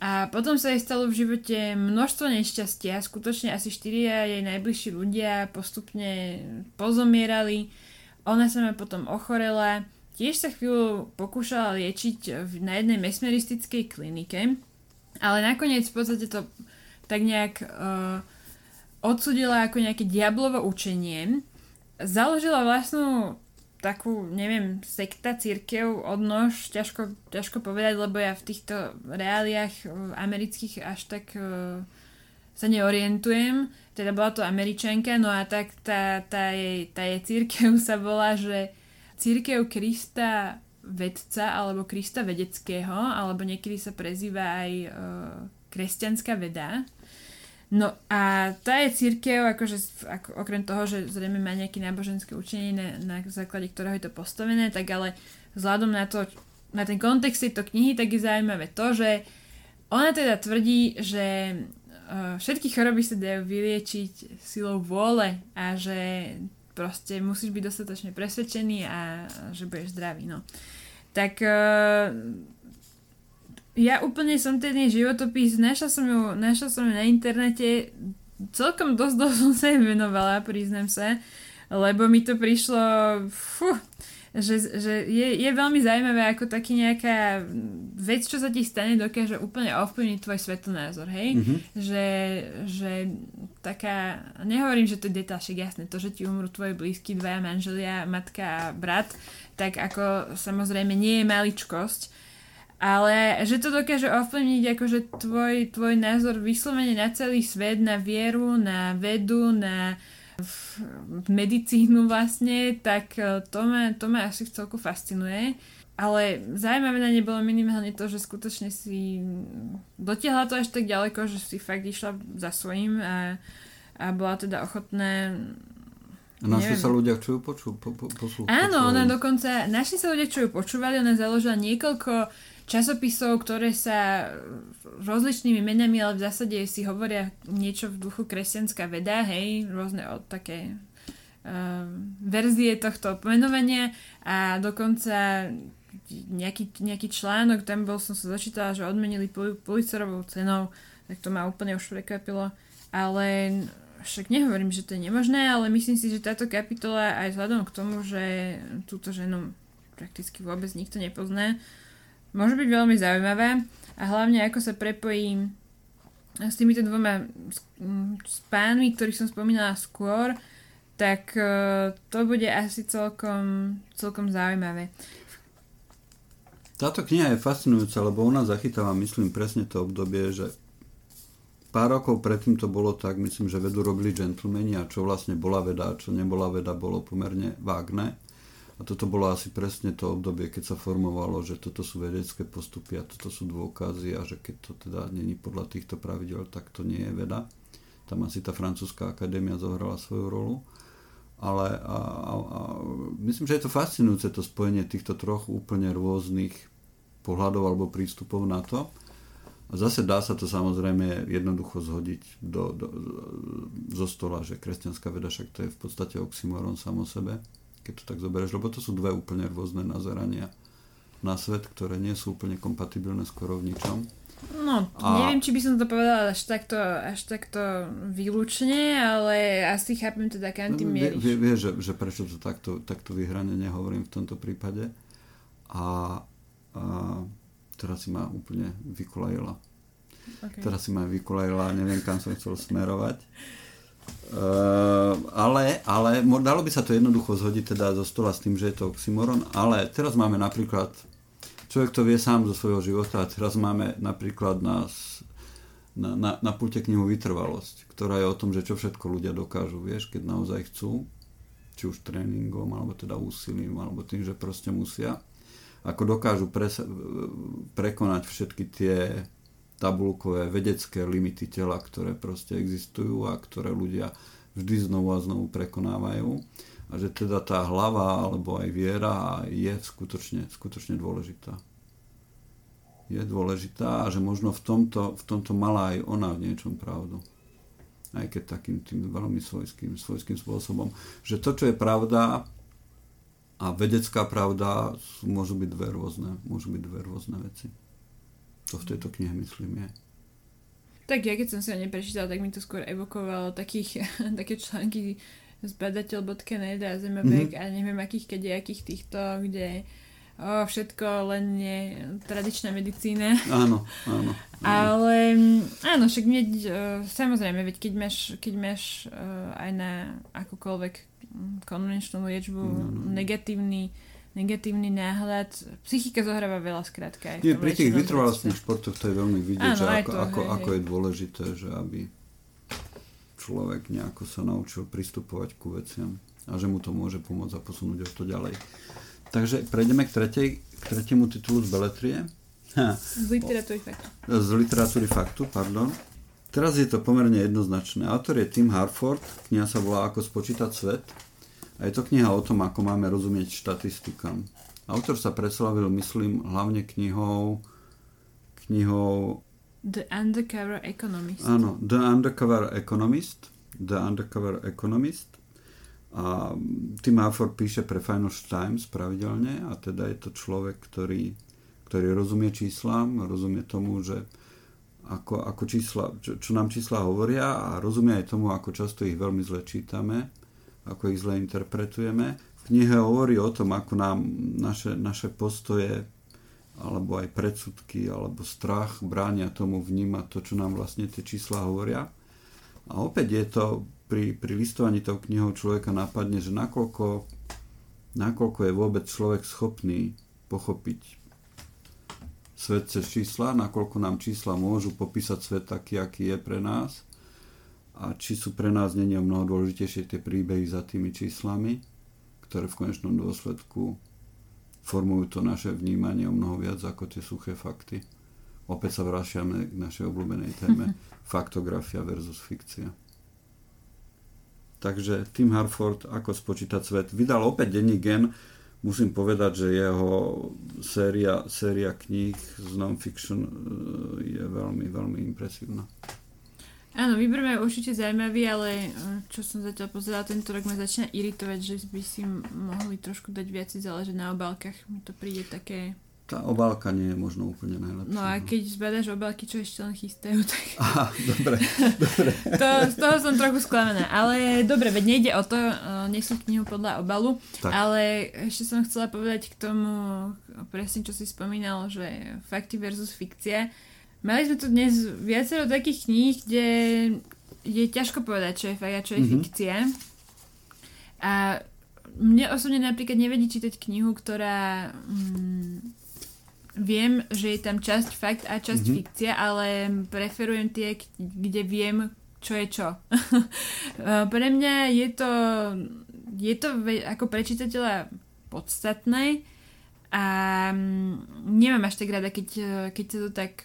A potom sa jej stalo v živote množstvo nešťastia. Skutočne asi štyria jej najbližší ľudia postupne pozomierali ona sa ma potom ochorela, tiež sa chvíľu pokúšala liečiť na jednej mesmeristickej klinike, ale nakoniec v podstate to tak nejak uh, odsudila ako nejaké diablovo učenie. Založila vlastnú takú, neviem, sekta, církev, odnož, ťažko, ťažko povedať, lebo ja v týchto reáliách amerických až tak uh, sa neorientujem teda bola to američanka, no a tak tá, tá, jej, tá jej církev sa volá, že církev Krista vedca alebo Krista vedeckého, alebo niekedy sa prezýva aj e, kresťanská veda. No a tá je církev, akože ako, okrem toho, že zrejme má nejaké náboženské učenie, na, na základe ktorého je to postavené, tak ale vzhľadom na to, na ten kontext tejto knihy, tak je zaujímavé to, že ona teda tvrdí, že všetky choroby sa dajú vyliečiť silou vôle a že proste musíš byť dostatočne presvedčený a že budeš zdravý, no. Tak uh, ja úplne som ten životopis, našla som ju, našla som ju na internete, celkom dosť dosť som sa jej venovala, priznám sa, lebo mi to prišlo, fuh, že, že je, je veľmi zaujímavé, ako taký nejaká vec, čo sa ti stane, dokáže úplne ovplyvniť tvoj svetonázor, hej? Mm-hmm. Že, že taká, nehovorím, že to je detál, však jasné, to, že ti umrú tvoje blízky, dvaja manželia, matka a brat, tak ako samozrejme nie je maličkosť, ale že to dokáže ovplyvniť akože tvoj, tvoj názor vyslovene na celý svet, na vieru, na vedu, na v medicínu vlastne, tak e, to ma, to ma asi celku fascinuje. Ale zaujímavé na ne bolo minimálne to, že skutočne si dotiahla to až tak ďaleko, že si fakt išla za svojím a, a a bola teda ochotná a našli sa ľudia, čo ju počú, po, po, poslú, Áno, ona dokonca, našli sa ľudia, čo ju počúvali, ona založila niekoľko časopisov, ktoré sa rozličnými menami, ale v zásade si hovoria niečo v duchu kresťanská veda, hej, rôzne od také uh, verzie tohto pomenovania. A dokonca nejaký, nejaký článok, tam bol som sa začítala, že odmenili Pulitzerovou cenou, tak to ma úplne už prekvapilo, ale však nehovorím, že to je nemožné, ale myslím si, že táto kapitola aj vzhľadom k tomu, že túto ženu prakticky vôbec nikto nepozná, môže byť veľmi zaujímavá a hlavne ako sa prepojí s týmito dvoma spánmi, ktorých som spomínala skôr, tak e, to bude asi celkom, celkom zaujímavé. Táto kniha je fascinujúca, lebo ona zachytáva, myslím, presne to obdobie, že pár rokov predtým to bolo tak, myslím, že vedu robili džentlmeni a čo vlastne bola veda a čo nebola veda, bolo pomerne vágne. A toto bolo asi presne to obdobie, keď sa formovalo, že toto sú vedecké postupy a toto sú dôkazy a že keď to teda není podľa týchto pravidel, tak to nie je veda. Tam asi tá francúzska akadémia zohrala svoju rolu. Ale a, a, a, myslím, že je to fascinujúce to spojenie týchto troch úplne rôznych pohľadov alebo prístupov na to. A zase dá sa to samozrejme jednoducho zhodiť do, do, zo stola, že kresťanská veda však to je v podstate oxymoron samo sebe, keď to tak zoberieš, lebo to sú dve úplne rôzne nazerania na svet, ktoré nie sú úplne kompatibilné skoro v ničom. No, a... neviem, či by som to povedala až takto, až takto výlučne, ale asi chápem teda, kam tým mieríš. Vie, vie, že, že prečo to takto, takto vyhrane nehovorím v tomto prípade. A, a teraz si ma úplne vykolajila. Okay. Teraz si ma vykolajila, neviem kam som chcel smerovať. Uh, ale, ale dalo by sa to jednoducho zhodiť teda zo stola s tým, že je to oxymoron, ale teraz máme napríklad, človek to vie sám zo svojho života a teraz máme napríklad na, na, na, na pulte knihu Vytrvalosť, ktorá je o tom, že čo všetko ľudia dokážu, vieš, keď naozaj chcú, či už tréningom, alebo teda úsilím, alebo tým, že proste musia ako dokážu pres- prekonať všetky tie tabulkové vedecké limity tela, ktoré proste existujú a ktoré ľudia vždy znovu a znovu prekonávajú. A že teda tá hlava alebo aj viera je skutočne, skutočne dôležitá. Je dôležitá a že možno v tomto, v tomto mala aj ona v niečom pravdu. Aj keď takým tým veľmi svojským, svojským spôsobom. Že to, čo je pravda, a vedecká pravda môžu byť dve rôzne, môžu byť dve rôzne veci. To v tejto knihe myslím je. Tak ja keď som si ho neprečítal, tak mi to skôr evokovalo takých, také články z badateľ.net a Zemebek mm-hmm. a neviem akých kedejakých týchto, kde o, všetko len nie tradičná medicína. Áno, áno. áno. Ale áno, však mne, samozrejme, veď keď máš, keď máš aj na akúkoľvek konvenčnú liečbu, no, no. negatívny negatívny náhľad. Psychika zohráva veľa skrátka. Aj Nie, pri tých vytrvalostných športoch to je veľmi vidieť, Áno, že ako, to, ako, hej, ako je dôležité, že aby človek nejako sa naučil pristupovať ku veciam a že mu to môže pomôcť a posunúť to ďalej. Takže prejdeme k, tretej, k tretiemu titulu z Beletrie. Ha. Z literatúry faktu. Z literatúry faktu, pardon. Teraz je to pomerne jednoznačné. Autor je Tim Harford, kniha sa volá Ako spočítať svet a je to kniha o tom, ako máme rozumieť štatistikám. Autor sa preslavil, myslím, hlavne knihou knihou The Undercover Economist. Áno, The Undercover Economist. The Undercover Economist. A Tim Harford píše pre Financial Times pravidelne a teda je to človek, ktorý, ktorý rozumie číslam, rozumie tomu, že ako, ako čísla, čo, čo nám čísla hovoria a rozumie aj tomu, ako často ich veľmi zle čítame, ako ich zle interpretujeme. V knihe hovorí o tom, ako nám naše, naše postoje alebo aj predsudky alebo strach bránia tomu vnímať to, čo nám vlastne tie čísla hovoria. A opäť je to pri, pri listovaní tou knihou človeka napadne, že nakoľko, nakoľko je vôbec človek schopný pochopiť svet cez čísla, nakoľko nám čísla môžu popísať svet taký, aký je pre nás a či sú pre nás není o mnoho dôležitejšie tie príbehy za tými číslami, ktoré v konečnom dôsledku formujú to naše vnímanie o mnoho viac ako tie suché fakty. Opäť sa vraciame k našej obľúbenej téme faktografia versus fikcia. Takže Tim Harford, ako spočítať svet, vydal opäť denní gen. Musím povedať, že jeho séria, séria kníh z non-fiction e, je veľmi, veľmi impresívna. Áno, výber je určite zaujímavý, ale e, čo som zatiaľ pozerala, tento rok ma začína iritovať, že by si mohli trošku dať viac záležať na obálkach. Mi to príde také tá obálka nie je možno úplne najlepšia. No a keď zbadaš obálky, čo ešte len chystajú, tak... Aha, dobre, dobre. to, z toho som trochu sklamená. Ale dobre, veď nejde o to, sú knihu podľa obalu, tak. ale ešte som chcela povedať k tomu, presne čo si spomínal, že fakty versus fikcia. Mali sme tu dnes viacero takých kníh, kde je ťažko povedať, čo je fakt a čo je mm-hmm. fikcia. A mne osobne napríklad nevedí čítať knihu, ktorá... Mm, viem, že je tam časť fakt a časť mm-hmm. fikcia, ale preferujem tie, kde viem, čo je čo. Pre mňa je to, je to ako prečítateľa podstatné a mm, nemám až tak rada, keď, keď sa to tak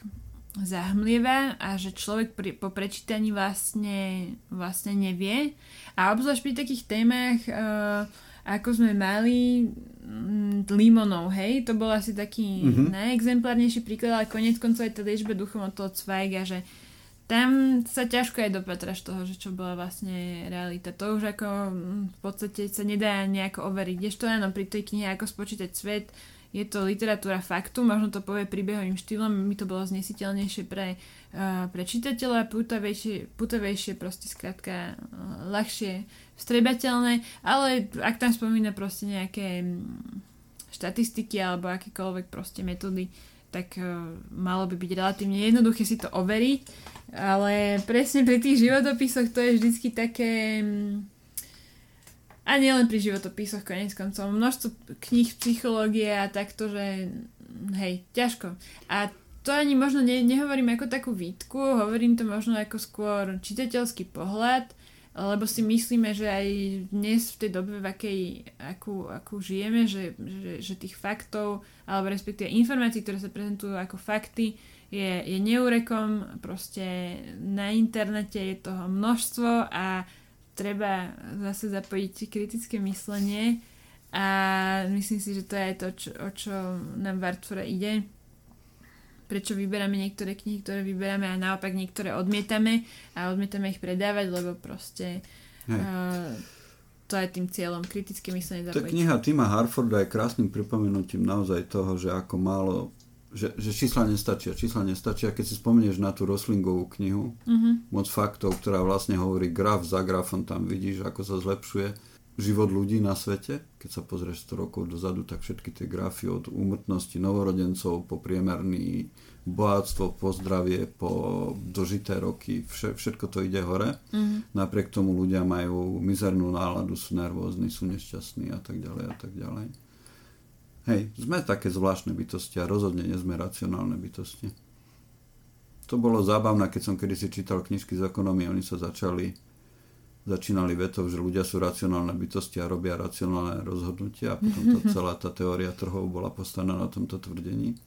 zahmlieva a že človek pri, po prečítaní vlastne, vlastne nevie. A obzvlášť pri takých témach, uh, ako sme mali mm, limonov, hej, to bol asi taký mm-hmm. najexemplárnejší príklad, ale konec koncov aj tá liečba duchom od toho Zweiga, že tam sa ťažko aj dopatraš toho, že čo bola vlastne realita. To už ako mm, v podstate sa nedá nejako overiť. Kdežto áno, pri tej knihe Ako spočítať svet je to literatúra faktu, možno to povie príbehovým štýlom, mi to bolo znesiteľnejšie pre, uh, pre čitateľa, putavejšie, putavejšie proste skrátka uh, ľahšie vstrebateľné, ale ak tam spomína proste nejaké mm, štatistiky alebo akékoľvek proste metódy, tak uh, malo by byť relatívne jednoduché si to overiť, ale presne pri tých životopisoch to je vždycky také... Um, a nielen pri životopisoch, konec koncov. Množstvo kníh psychológie a takto, že hej, ťažko. A to ani možno ne, nehovorím ako takú výtku, hovorím to možno ako skôr čitateľský pohľad, lebo si myslíme, že aj dnes v tej dobe, v akej, akú, akú žijeme, že, že, že tých faktov, alebo respektíve informácií, ktoré sa prezentujú ako fakty, je, je neurekom, proste na internete je toho množstvo a treba zase zapojiť kritické myslenie a myslím si, že to je to, čo, o čo nám v Artfore ide. Prečo vyberáme niektoré knihy, ktoré vyberáme a naopak niektoré odmietame a odmietame ich predávať, lebo proste uh, to je tým cieľom, kritické myslenie zapojiť. Tá kniha Tima Harforda je krásnym pripomenutím naozaj toho, že ako málo že, že čísla nestačia. Čísla nestačia, keď si spomenieš na tú Roslingovú knihu, uh-huh. moc faktov, ktorá vlastne hovorí graf za grafom, tam vidíš, ako sa zlepšuje život ľudí na svete. Keď sa pozrieš 100 rokov dozadu, tak všetky tie grafy od úmrtnosti novorodencov po priemerný bohatstvo, po zdravie, po dožité roky, všetko to ide hore. Uh-huh. Napriek tomu ľudia majú mizernú náladu, sú nervózni, sú nešťastní a tak ďalej a tak ďalej. Hej, sme také zvláštne bytosti a rozhodne nie sme racionálne bytosti. To bolo zábavné, keď som kedysi čítal knižky z ekonomie, oni sa začali začínali vetou, že ľudia sú racionálne bytosti a robia racionálne rozhodnutia a potom to, celá tá teória trhov bola postavená na tomto tvrdení.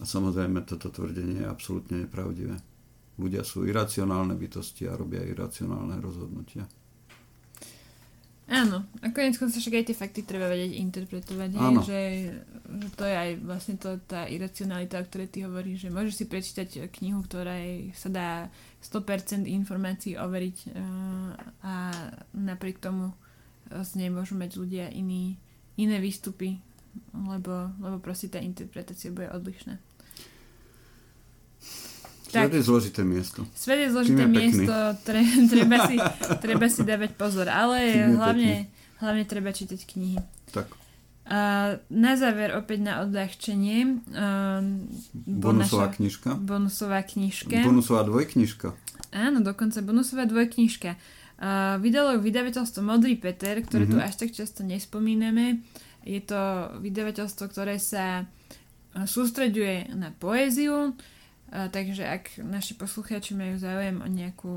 A samozrejme toto tvrdenie je absolútne nepravdivé. Ľudia sú iracionálne bytosti a robia iracionálne rozhodnutia. Áno, a konec koncov však aj tie fakty treba vedieť interpretovať, Áno. Že, že to je aj vlastne to, tá iracionalita, o ktorej ty hovoríš, že môžeš si prečítať knihu, ktorej sa dá 100% informácií overiť uh, a napriek tomu z nej môžu mať ľudia iný, iné výstupy, lebo, lebo proste tá interpretácia bude odlišná. Svet je zložité miesto. Svet je zložité je miesto, tre, treba, si, treba si dávať pozor, ale hlavne, hlavne treba čítať knihy. Tak. A na záver opäť na odľahčenie. Um, bonusová knižka. Bonusová knižka. Bonusová dvojknižka. Áno, dokonca bonusová dvojknižka. Uh, vydalo vydavateľstvo Modrý Peter, ktoré mm-hmm. tu až tak často nespomíname. Je to vydavateľstvo, ktoré sa sústreďuje na poéziu, takže ak naši poslucháči majú záujem o nejakú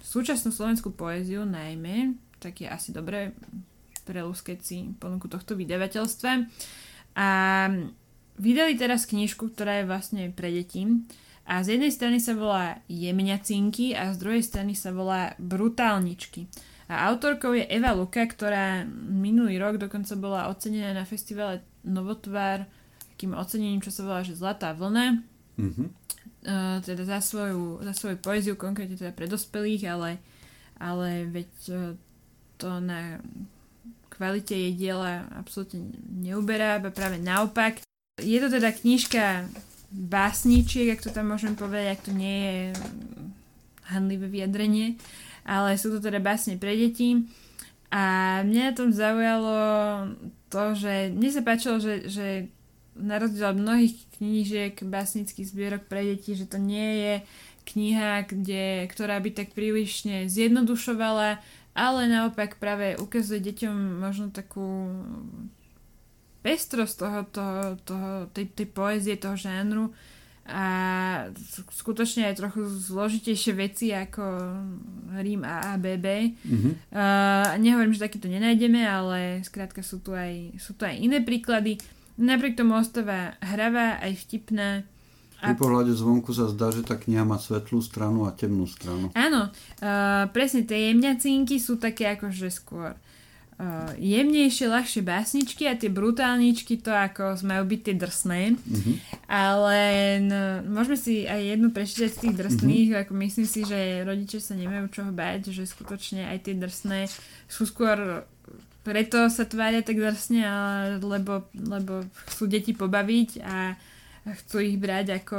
súčasnú slovenskú poéziu najmä, tak je asi dobré prelúskať si ponuku tohto vydavateľstva. A vydali teraz knižku, ktorá je vlastne pre deti. A z jednej strany sa volá Jemňacinky a z druhej strany sa volá Brutálničky. A autorkou je Eva Luka, ktorá minulý rok dokonca bola ocenená na festivale Novotvár takým ocenením, čo sa volá, že Zlatá vlna. Mm-hmm. Uh, teda za svoju, za svoju poéziu, konkrétne teda pre dospelých, ale, ale veď uh, to na kvalite jej diela absolútne neuberá, práve naopak. Je to teda knižka básničiek, ak to tam môžem povedať, ak to nie je handlivé vyjadrenie, ale sú to teda básne pre deti. A mňa na tom zaujalo to, že mne sa páčilo, že, že na rozdiel od mnohých knížiek, básnických zbierok pre deti, že to nie je kniha, kde, ktorá by tak prílišne zjednodušovala, ale naopak práve ukazuje deťom možno takú pestrosť toho, toho, toho, tej, tej poézie, toho žánru a skutočne aj trochu zložitejšie veci ako Rím a ABB. Mm-hmm. Uh, nehovorím, že takéto nenájdeme, ale skrátka sú tu aj, sú tu aj iné príklady. Napriek tomu ostáva hravá aj vtipná. Pri pohľade zvonku sa zdá, že tá kniha má svetlú stranu a temnú stranu. Áno, uh, presne tie jemňacinky sú také akože skôr uh, jemnejšie, ľahšie básničky a tie brutálničky to ako majú byť tie drsné. Mm-hmm. Ale no, môžeme si aj jednu prečítať z tých drsných, mm-hmm. ako myslím si, že rodičia sa nemajú čoho báť, že skutočne aj tie drsné sú skôr preto sa tvária tak drsne, lebo, lebo chcú deti pobaviť a chcú ich brať ako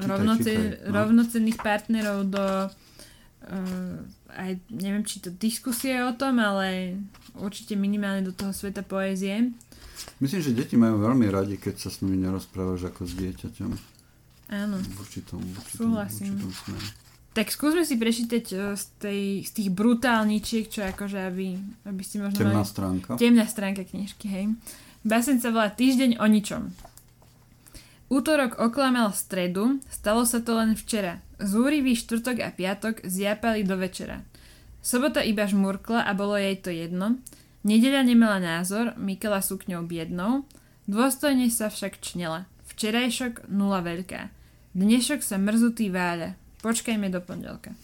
rovnoce, no. rovnocenných partnerov do uh, aj neviem, či to diskusie o tom, ale určite minimálne do toho sveta poézie. Myslím, že deti majú veľmi radi, keď sa s nimi nerozprávaš ako s dieťaťom. Áno. V určitom, v určitom, Súhlasím. V určitom Tak skúsme si prečítať e, z, tej, z tých brutálničiek, čo akože, aby, aby ste možno... Temná mali... stránka. Temná stránka knižky, hej. Basen sa volá Týždeň o ničom. Útorok oklamal stredu, stalo sa to len včera. Zúrivý štvrtok a piatok zjapali do večera. Sobota iba žmurkla a bolo jej to jedno. Nedeľa nemala názor, mykala sukňou biednou, dôstojne sa však čnela. Včerajšok nula veľká. Dnešok sa mrzutý váľa. Počkajme do pondelka.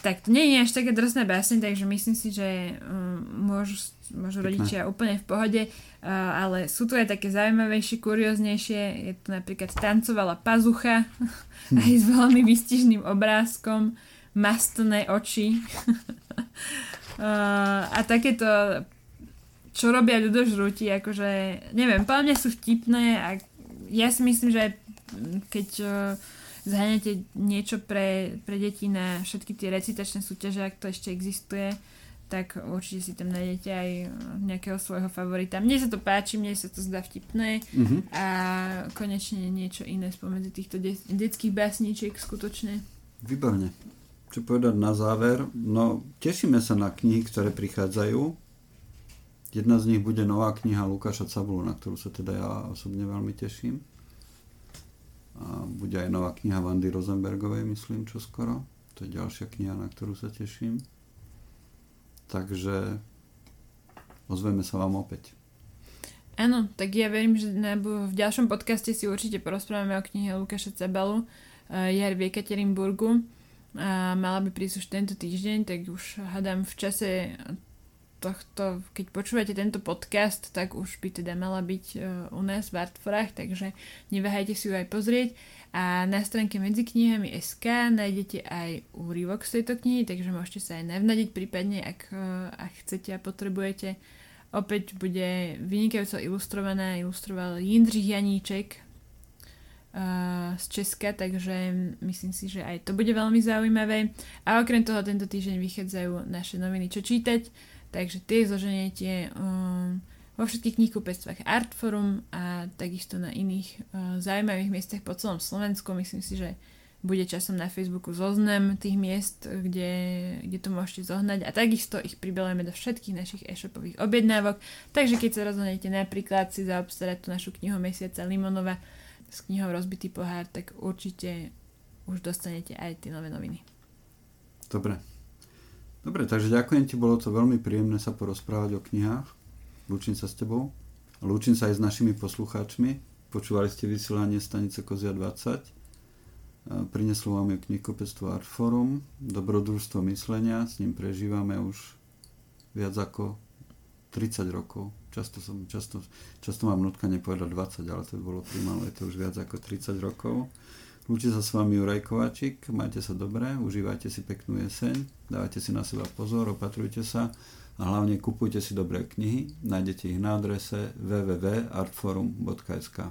Tak to nie je až také drsné básne, takže myslím si, že um, môžu, môžu rodičia úplne v pohode, uh, ale sú tu aj také zaujímavejšie, kurioznejšie. Je tu napríklad tancovala pazucha hm. aj s veľmi vystižným obrázkom mastné oči. uh, a takéto čo robia ľudožrúti, akože, neviem, podľa mňa sú vtipné a ja si myslím, že keď uh, zhanete niečo pre, pre deti na všetky tie recitačné súťaže, ak to ešte existuje, tak určite si tam nájdete aj nejakého svojho favorita. Mne sa to páči, mne sa to zdá vtipné mm-hmm. a konečne niečo iné spomedzi týchto de- detských básničiek skutočne. Výborne čo povedať na záver. No, tešíme sa na knihy, ktoré prichádzajú. Jedna z nich bude nová kniha Lukáša Cabulu, na ktorú sa teda ja osobne veľmi teším. A bude aj nová kniha Vandy Rosenbergovej, myslím, čo skoro. To je ďalšia kniha, na ktorú sa teším. Takže ozveme sa vám opäť. Áno, tak ja verím, že v ďalšom podcaste si určite porozprávame o knihe Lukáša Cabalu eh, Jar v Ekaterinburgu a mala by prísť už tento týždeň, tak už hádam v čase tohto, keď počúvate tento podcast, tak už by teda mala byť uh, u nás v Artforách, takže neváhajte si ju aj pozrieť. A na stránke medzi knihami SK nájdete aj úryvok z tejto knihy, takže môžete sa aj navnadiť prípadne, ak, uh, ak chcete a potrebujete. Opäť bude vynikajúco ilustrovaná, ilustroval Jindřich Janíček, z Česka, takže myslím si, že aj to bude veľmi zaujímavé. A okrem toho tento týždeň vychádzajú naše noviny Čo čítať, takže tie zoženiete um, vo všetkých knihkupectvách Artforum a takisto na iných uh, zaujímavých miestach po celom Slovensku. Myslím si, že bude časom na Facebooku zoznam tých miest, kde, kde to môžete zohnať a takisto ich pribelujeme do všetkých našich e-shopových objednávok. Takže keď sa rozhodnete napríklad si zaobstarať tú našu knihu mesiaca Limonova, s knihou Rozbitý pohár, tak určite už dostanete aj tie nové noviny. Dobre. Dobre, takže ďakujem ti, bolo to veľmi príjemné sa porozprávať o knihách. Lúčim sa s tebou. Lúčim sa aj s našimi poslucháčmi. Počúvali ste vysielanie stanice Kozia 20. Prineslo vám ju knihkupectvo Artforum, dobrodružstvo myslenia, s ním prežívame už viac ako 30 rokov. Často, som, často, často mám nutkanie povedať 20, ale to by bolo primalo, je to už viac ako 30 rokov. Lúči sa s vami Juraj Kovačík, majte sa dobré, užívajte si peknú jeseň, dávajte si na seba pozor, opatrujte sa a hlavne kupujte si dobré knihy, nájdete ich na adrese www.artforum.sk.